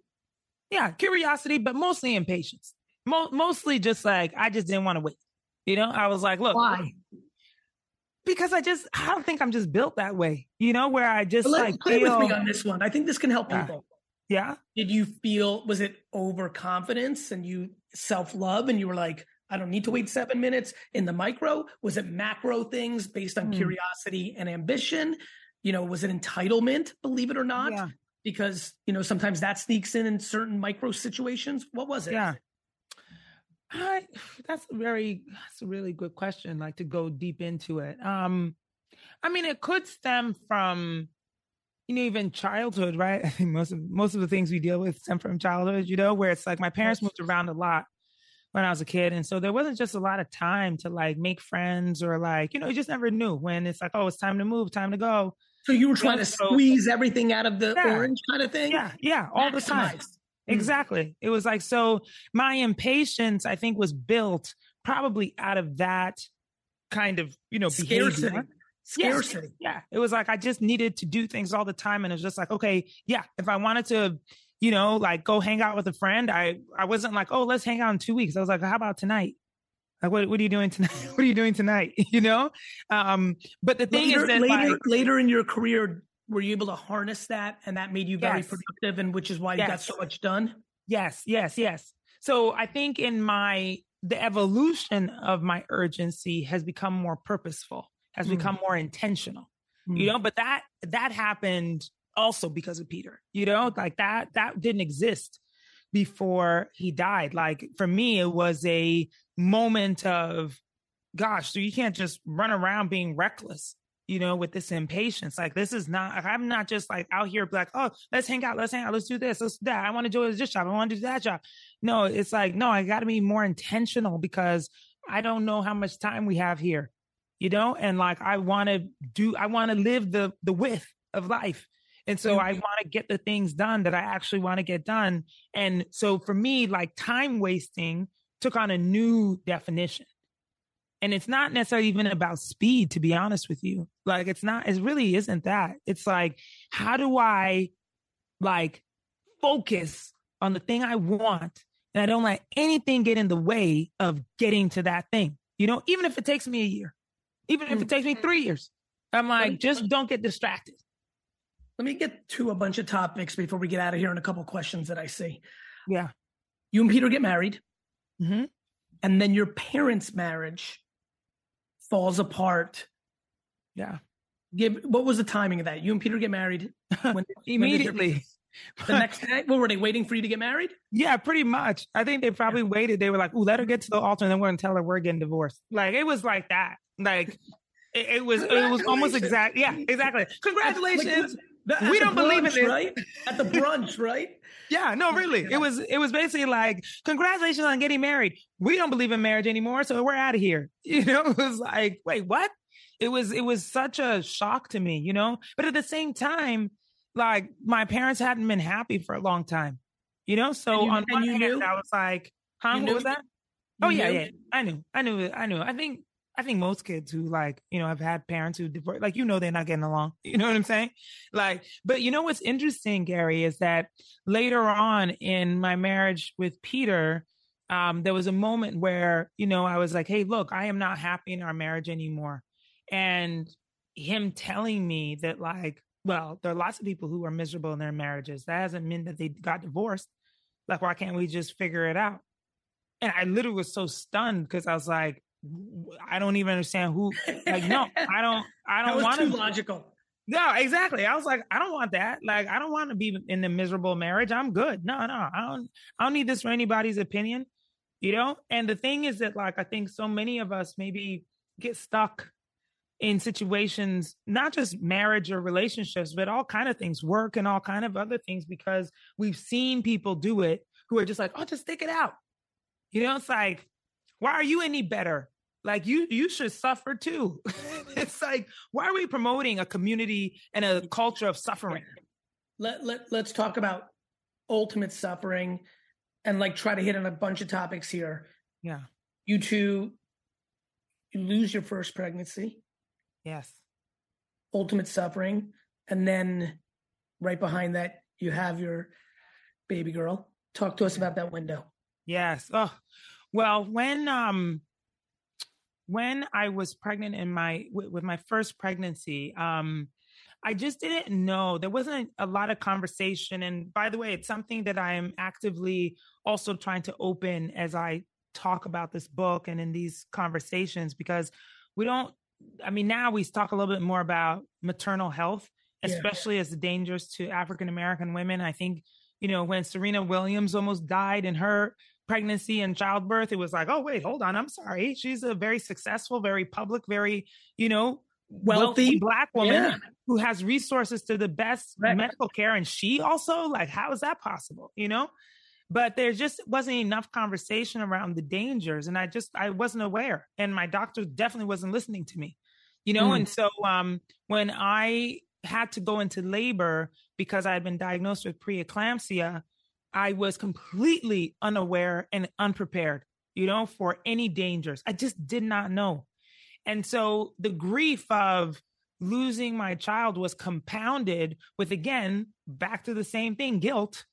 Yeah, curiosity, but mostly impatience. Mo- mostly just like I just didn't want to wait. You know, I was like, look, why? Because I just I don't think I'm just built that way. You know, where I just let, like play feel, with me on this one. I think this can help people. Yeah. Did you feel was it overconfidence and you self love and you were like, I don't need to wait seven minutes in the micro? Was it macro things based on mm. curiosity and ambition? You know, was it entitlement? Believe it or not. Yeah. Because you know sometimes that sneaks in in certain micro situations. What was it? Yeah. I, that's a very that's a really good question. Like to go deep into it. Um, I mean, it could stem from you know even childhood, right? I think most of most of the things we deal with stem from childhood. You know, where it's like my parents moved around a lot when I was a kid, and so there wasn't just a lot of time to like make friends or like you know you just never knew when it's like oh it's time to move, time to go. So you were trying to squeeze everything out of the yeah, orange kind of thing? Yeah, yeah, all the time. Mm. Exactly. It was like so my impatience I think was built probably out of that kind of, you know, scarcity. Behavior. Scarcity. Yeah, yeah. It was like I just needed to do things all the time and it was just like, okay, yeah, if I wanted to you know, like go hang out with a friend. I I wasn't like, oh, let's hang out in two weeks. I was like, how about tonight? Like, what what are you doing tonight? what are you doing tonight? you know. Um, but the thing later, is that later like, later in your career, were you able to harness that, and that made you very yes. productive, and which is why you yes. got so much done. Yes, yes, yes. So I think in my the evolution of my urgency has become more purposeful, has mm. become more intentional. Mm. You know, but that that happened also because of Peter. You know, like that that didn't exist before he died. Like for me, it was a moment of gosh, so you can't just run around being reckless you know, with this impatience. Like this is not, I'm not just like out here like, oh, let's hang out, let's hang out, let's do this, let's do that. I want to do this job, I want to do that job. No, it's like, no, I got to be more intentional because I don't know how much time we have here, you know, and like I want to do, I want to live the the width of life. And so mm-hmm. I want to get the things done that I actually want to get done. And so for me, like time wasting took on a new definition and it's not necessarily even about speed to be honest with you. Like it's not it really isn't that. It's like how do i like focus on the thing i want and i don't let anything get in the way of getting to that thing? You know even if it takes me a year even if it takes me mm-hmm. three years i'm like just don't get distracted. Let me get to a bunch of topics before we get out of here and a couple questions that i see. Yeah. You and peter get married. Mm-hmm. and then your parents marriage falls apart. Yeah. Give what was the timing of that? You and Peter get married when, immediately. When the next day, what were they waiting for you to get married? Yeah, pretty much. I think they probably yeah. waited. They were like, "Ooh, let her get to the altar, and then we're gonna tell her we're getting divorced." Like it was like that. Like it, it was. It was almost exact. Yeah, exactly. Congratulations. Like, we don't brunch, believe in this, right? At the brunch, right? Yeah, no, really. It was it was basically like, congratulations on getting married. We don't believe in marriage anymore, so we're out of here. You know, it was like, wait, what? It was it was such a shock to me, you know? But at the same time, like my parents hadn't been happy for a long time. You know, so you, on one hand, knew? I was like, huh, what was that? You oh yeah, knew? yeah. I knew. I knew I knew. I think I think most kids who like, you know, have had parents who divorce, like, you know, they're not getting along. You know what I'm saying? Like, but you know what's interesting, Gary, is that later on in my marriage with Peter, um, there was a moment where, you know, I was like, hey, look, I am not happy in our marriage anymore. And him telling me that, like, well, there are lots of people who are miserable in their marriages. That hasn't meant that they got divorced. Like, why can't we just figure it out? And I literally was so stunned because I was like, I don't even understand who. Like, no, I don't. I don't want to. Logical. No, exactly. I was like, I don't want that. Like, I don't want to be in a miserable marriage. I'm good. No, no, I don't. I don't need this for anybody's opinion. You know. And the thing is that, like, I think so many of us maybe get stuck in situations, not just marriage or relationships, but all kind of things, work and all kind of other things, because we've seen people do it who are just like, oh, just stick it out. You know, it's like why are you any better? Like you, you should suffer too. it's like, why are we promoting a community and a culture of suffering? Let, let, let's talk about ultimate suffering and like try to hit on a bunch of topics here. Yeah. You two, you lose your first pregnancy. Yes. Ultimate suffering. And then right behind that, you have your baby girl. Talk to us about that window. Yes. Oh, well, when um when I was pregnant in my with, with my first pregnancy, um I just didn't know. There wasn't a lot of conversation. And by the way, it's something that I am actively also trying to open as I talk about this book and in these conversations because we don't, I mean, now we talk a little bit more about maternal health, especially yeah. as dangerous to African American women. I think, you know, when Serena Williams almost died in her pregnancy and childbirth, it was like, oh, wait, hold on. I'm sorry. She's a very successful, very public, very, you know, wealthy, wealthy black woman yeah. who has resources to the best right. medical care. And she also, like, how is that possible? You know? But there just wasn't enough conversation around the dangers. And I just, I wasn't aware. And my doctor definitely wasn't listening to me, you know? Mm. And so um, when I had to go into labor because I had been diagnosed with preeclampsia, I was completely unaware and unprepared, you know, for any dangers. I just did not know. And so the grief of losing my child was compounded with, again, back to the same thing guilt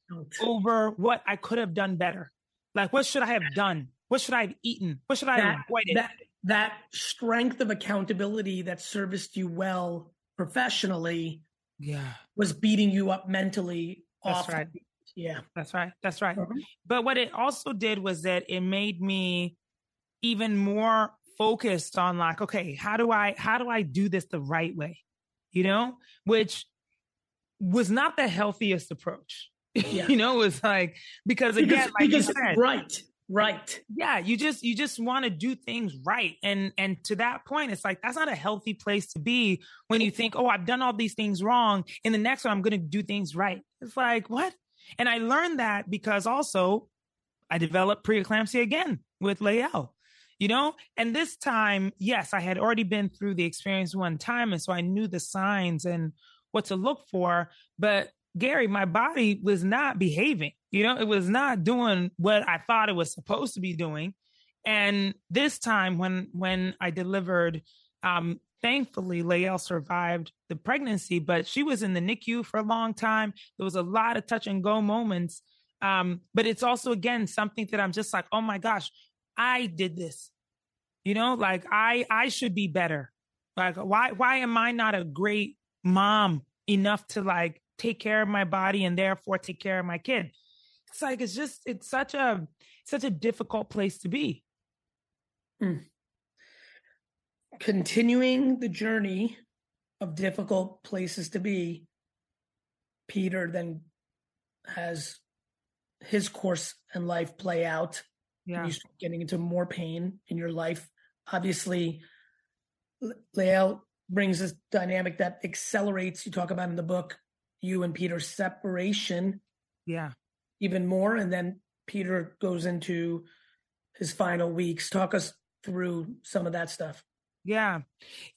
over what I could have done better. Like, what should I have done? What should I have eaten? What should I that, have avoided? That, that strength of accountability that serviced you well professionally yeah was beating you up mentally that's right yeah. That's right that's right. Mm-hmm. but what it also did was that it made me even more focused on like okay how do i how do i do this the right way? You know? Which was not the healthiest approach. Yeah. you know it was like because again because, like because, said, right right. Yeah you just you just want to do things right. And and to that point it's like that's not a healthy place to be when you think oh i've done all these things wrong in the next one i'm going to do things right. It's like what and i learned that because also i developed preeclampsia again with Lael you know and this time yes i had already been through the experience one time and so i knew the signs and what to look for but Gary, my body was not behaving. You know, it was not doing what I thought it was supposed to be doing. And this time when when I delivered, um, thankfully Lael survived the pregnancy, but she was in the NICU for a long time. There was a lot of touch and go moments. Um, but it's also again something that I'm just like, oh my gosh, I did this. You know, like I I should be better. Like why why am I not a great mom enough to like take care of my body and therefore take care of my kid. It's like it's just it's such a such a difficult place to be. Mm. Continuing the journey of difficult places to be, Peter then has his course in life play out. Yeah. You start getting into more pain in your life. Obviously, Lael brings this dynamic that accelerates, you talk about in the book, you and Peter's separation. Yeah. Even more. And then Peter goes into his final weeks. Talk us through some of that stuff. Yeah.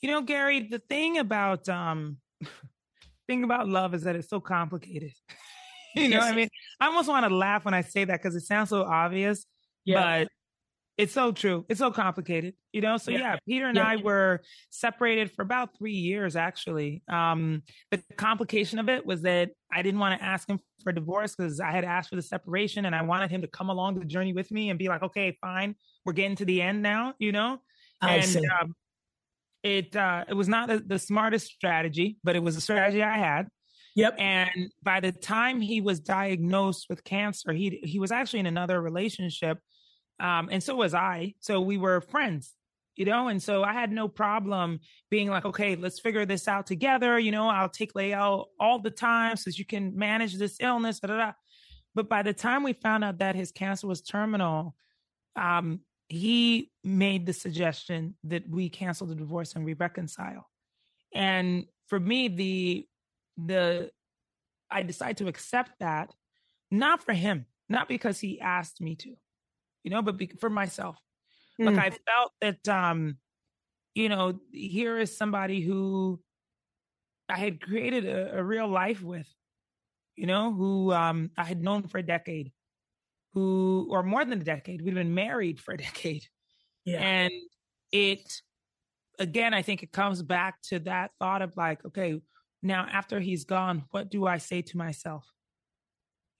You know, Gary, the thing about um thing about love is that it's so complicated. you know, yes. I mean, I almost want to laugh when I say that because it sounds so obvious. Yeah. But it's so true. It's so complicated, you know. So yeah, yeah Peter and yeah. I were separated for about three years. Actually, um, the complication of it was that I didn't want to ask him for divorce because I had asked for the separation, and I wanted him to come along the journey with me and be like, "Okay, fine, we're getting to the end now," you know. I and see. Um, it uh, it was not the, the smartest strategy, but it was a strategy I had. Yep. And by the time he was diagnosed with cancer, he he was actually in another relationship um, and so was I. So we were friends, you know, and so I had no problem being like, okay, let's figure this out together. You know, I'll take Lael all the time so you can manage this illness. Da, da, da. But by the time we found out that his cancer was terminal, um, he made the suggestion that we cancel the divorce and we reconcile. And for me, the the I decided to accept that, not for him, not because he asked me to, you know, but be, for myself. Mm. Like I felt that, um, you know, here is somebody who I had created a, a real life with, you know, who um, I had known for a decade, who, or more than a decade, we'd been married for a decade. Yeah. And it, again, I think it comes back to that thought of like, okay, now after he's gone, what do I say to myself?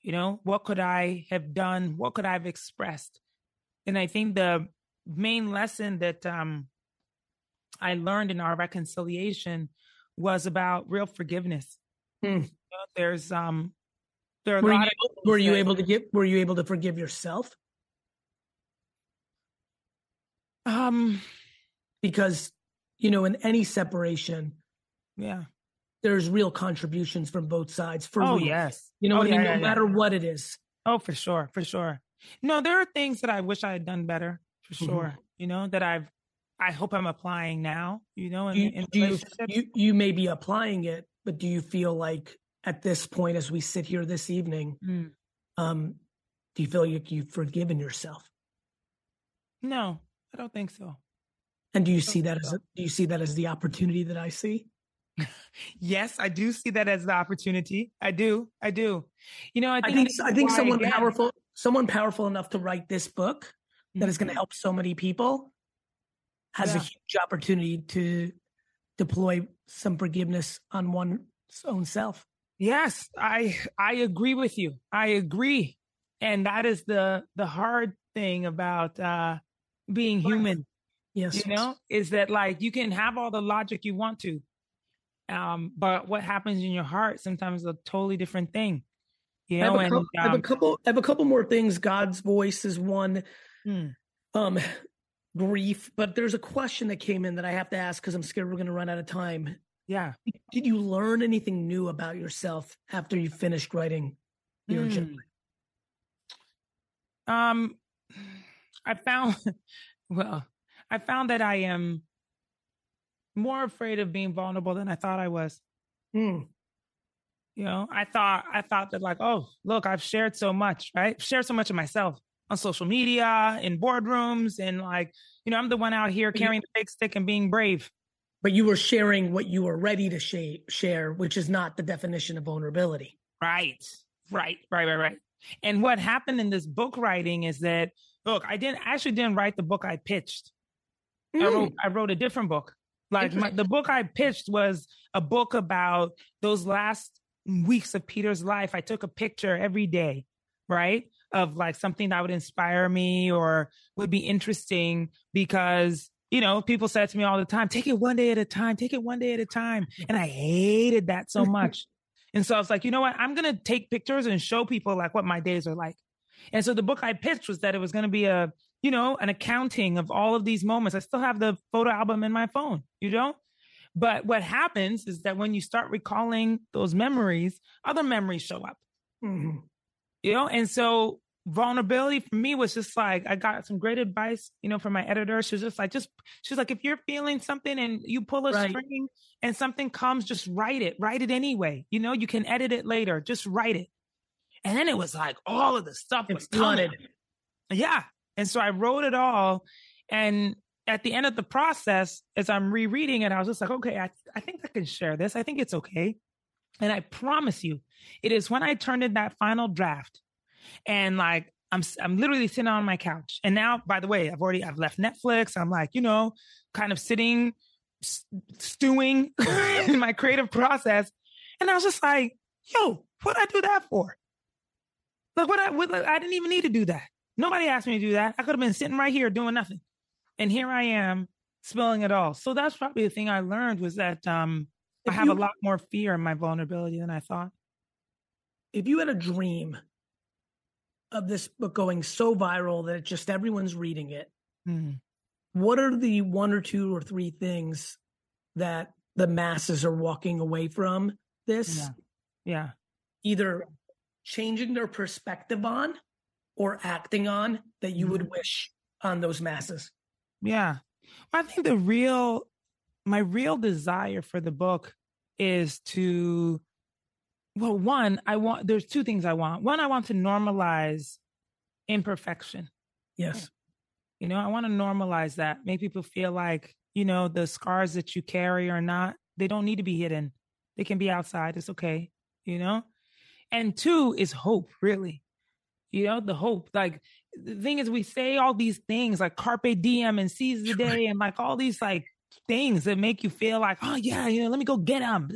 You know, what could I have done? What could I have expressed? And I think the main lesson that um, I learned in our reconciliation was about real forgiveness. Hmm. You know, there's um, there are were you, were you able to get were you able to forgive yourself? Um, because you know, in any separation, yeah, there's real contributions from both sides. For oh real. yes, you know oh, what yeah, I mean. Yeah, no matter what it is. Oh, for sure, for sure. No, there are things that I wish I had done better for mm-hmm. sure. You know that I've I hope I'm applying now. You know, in, you, in you, you you may be applying it, but do you feel like at this point, as we sit here this evening, mm. um, do you feel like you've forgiven yourself? No, I don't think so. And do you see that so. as a, do you see that as the opportunity that I see? yes, I do see that as the opportunity. I do. I do. You know, I think I think, I think someone again, powerful, someone powerful enough to write this book mm-hmm. that is going to help so many people has yeah. a huge opportunity to deploy some forgiveness on one's own self. Yes, I I agree with you. I agree. And that is the the hard thing about uh being human. Yes. You know, is that like you can have all the logic you want to. Um, but what happens in your heart sometimes is a totally different thing. You know, I have, and, couple, um, I have a um couple I have a couple more things. God's voice is one. Hmm. Um grief, but there's a question that came in that I have to ask because I'm scared we're going to run out of time. Yeah. Did you learn anything new about yourself after you finished writing your mm. journal? Um, I found, well, I found that I am more afraid of being vulnerable than I thought I was. Mm. You know, I thought I thought that like, oh, look, I've shared so much, right? Shared so much of myself on social media, in boardrooms, and like, you know, I'm the one out here carrying the big stick and being brave. But you were sharing what you were ready to sh- share, which is not the definition of vulnerability. Right, right, right, right, right. And what happened in this book writing is that, look, I didn't actually didn't write the book I pitched. Mm. I wrote I wrote a different book. Like my, the book I pitched was a book about those last weeks of Peter's life. I took a picture every day, right? of like something that would inspire me or would be interesting because you know people said to me all the time take it one day at a time take it one day at a time. And i hated that so much. And so i was like you know what? I'm gonna take pictures and show people like what my days are like. And so the book i pitched was that it was gonna be a you know an accounting of all of these moments. I still have the photo album in my phone you know? But what happens is that when you start recalling those memories other memories show up. Mm-hmm. You know? And so vulnerability for me was just like i got some great advice you know from my editor. She was just like just she's like if you're feeling something and you pull a right. string and something comes just write it. Write it anyway. You know you can edit it later. Just write it. And then it was like all of the stuff was coming. yeah. And so i wrote it all. And at the end of the process as i'm rereading it i was just like okay i, I think i can share this. I think it's okay. And I promise you, it is when I turned in that final draft and like I'm I'm literally sitting on my couch. And now, by the way, I've already I've left Netflix. I'm like, you know, kind of sitting stewing in my creative process. And I was just like, yo, what I do that for? Like what I what, I didn't even need to do that. Nobody asked me to do that. I could have been sitting right here doing nothing. And here I am spilling it all. So that's probably the thing I learned was that um I have you, a lot more fear in my vulnerability than I thought. If you had a dream of this book going so viral that it's just everyone's reading it, mm. what are the one or two or three things that the masses are walking away from this? Yeah. yeah. Either changing their perspective on or acting on that you mm. would mm-hmm. wish on those masses? Yeah. I think the real my real desire for the book is to well one i want there's two things i want. One i want to normalize imperfection. Yes. You know i want to normalize that make people feel like you know the scars that you carry are not they don't need to be hidden. They can be outside. It's okay you know? And two is hope really. You know the hope like the thing is we say all these things like carpe diem and seize the day and like all these like things that make you feel like, oh yeah, you know, let me go get them,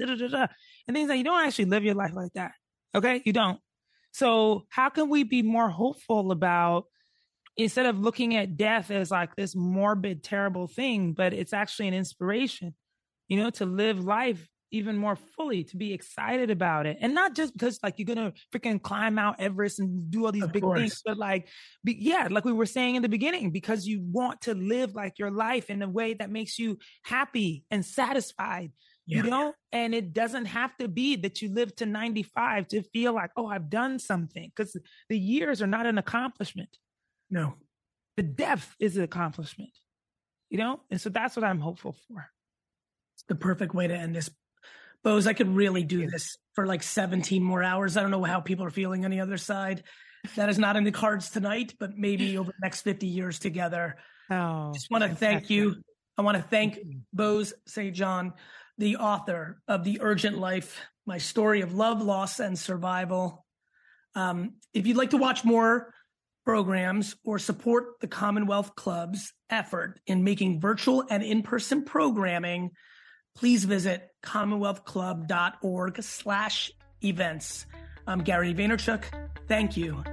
and things like you don't actually live your life like that. Okay, you don't. So how can we be more hopeful about instead of looking at death as like this morbid, terrible thing, but it's actually an inspiration, you know, to live life even more fully, to be excited about it. And not just because like you're gonna freaking climb Mount Everest and do all these of big course. things, but like be, yeah, like we were saying in the beginning, because you want to live like your life in a way that makes you happy and satisfied. Yeah. You know, and it doesn't have to be that you live to 95 to feel like, oh, I've done something. Because the years are not an accomplishment. No. The depth is an accomplishment. You know? And so that's what I'm hopeful for. It's the perfect way to end this Boz, I could really do this for like 17 more hours. I don't know how people are feeling on the other side. That is not in the cards tonight, but maybe over the next 50 years together. Oh, just want to thank you I want to thank Boz St. John, the author of The Urgent Life, my story of love, loss, and survival. Um, if you'd like to watch more programs or support the Commonwealth Club's effort in making virtual and in-person programming, please visit commonwealthclub.org slash events. I'm Gary Vaynerchuk. Thank you.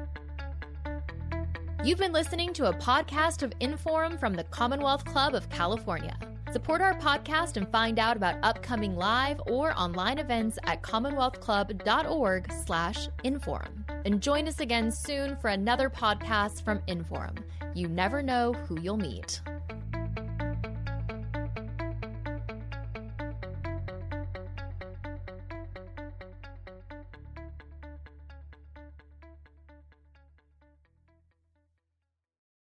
You've been listening to a podcast of Inforum from the Commonwealth Club of California. Support our podcast and find out about upcoming live or online events at commonwealthclub.org slash inforum. And join us again soon for another podcast from Inforum. You never know who you'll meet.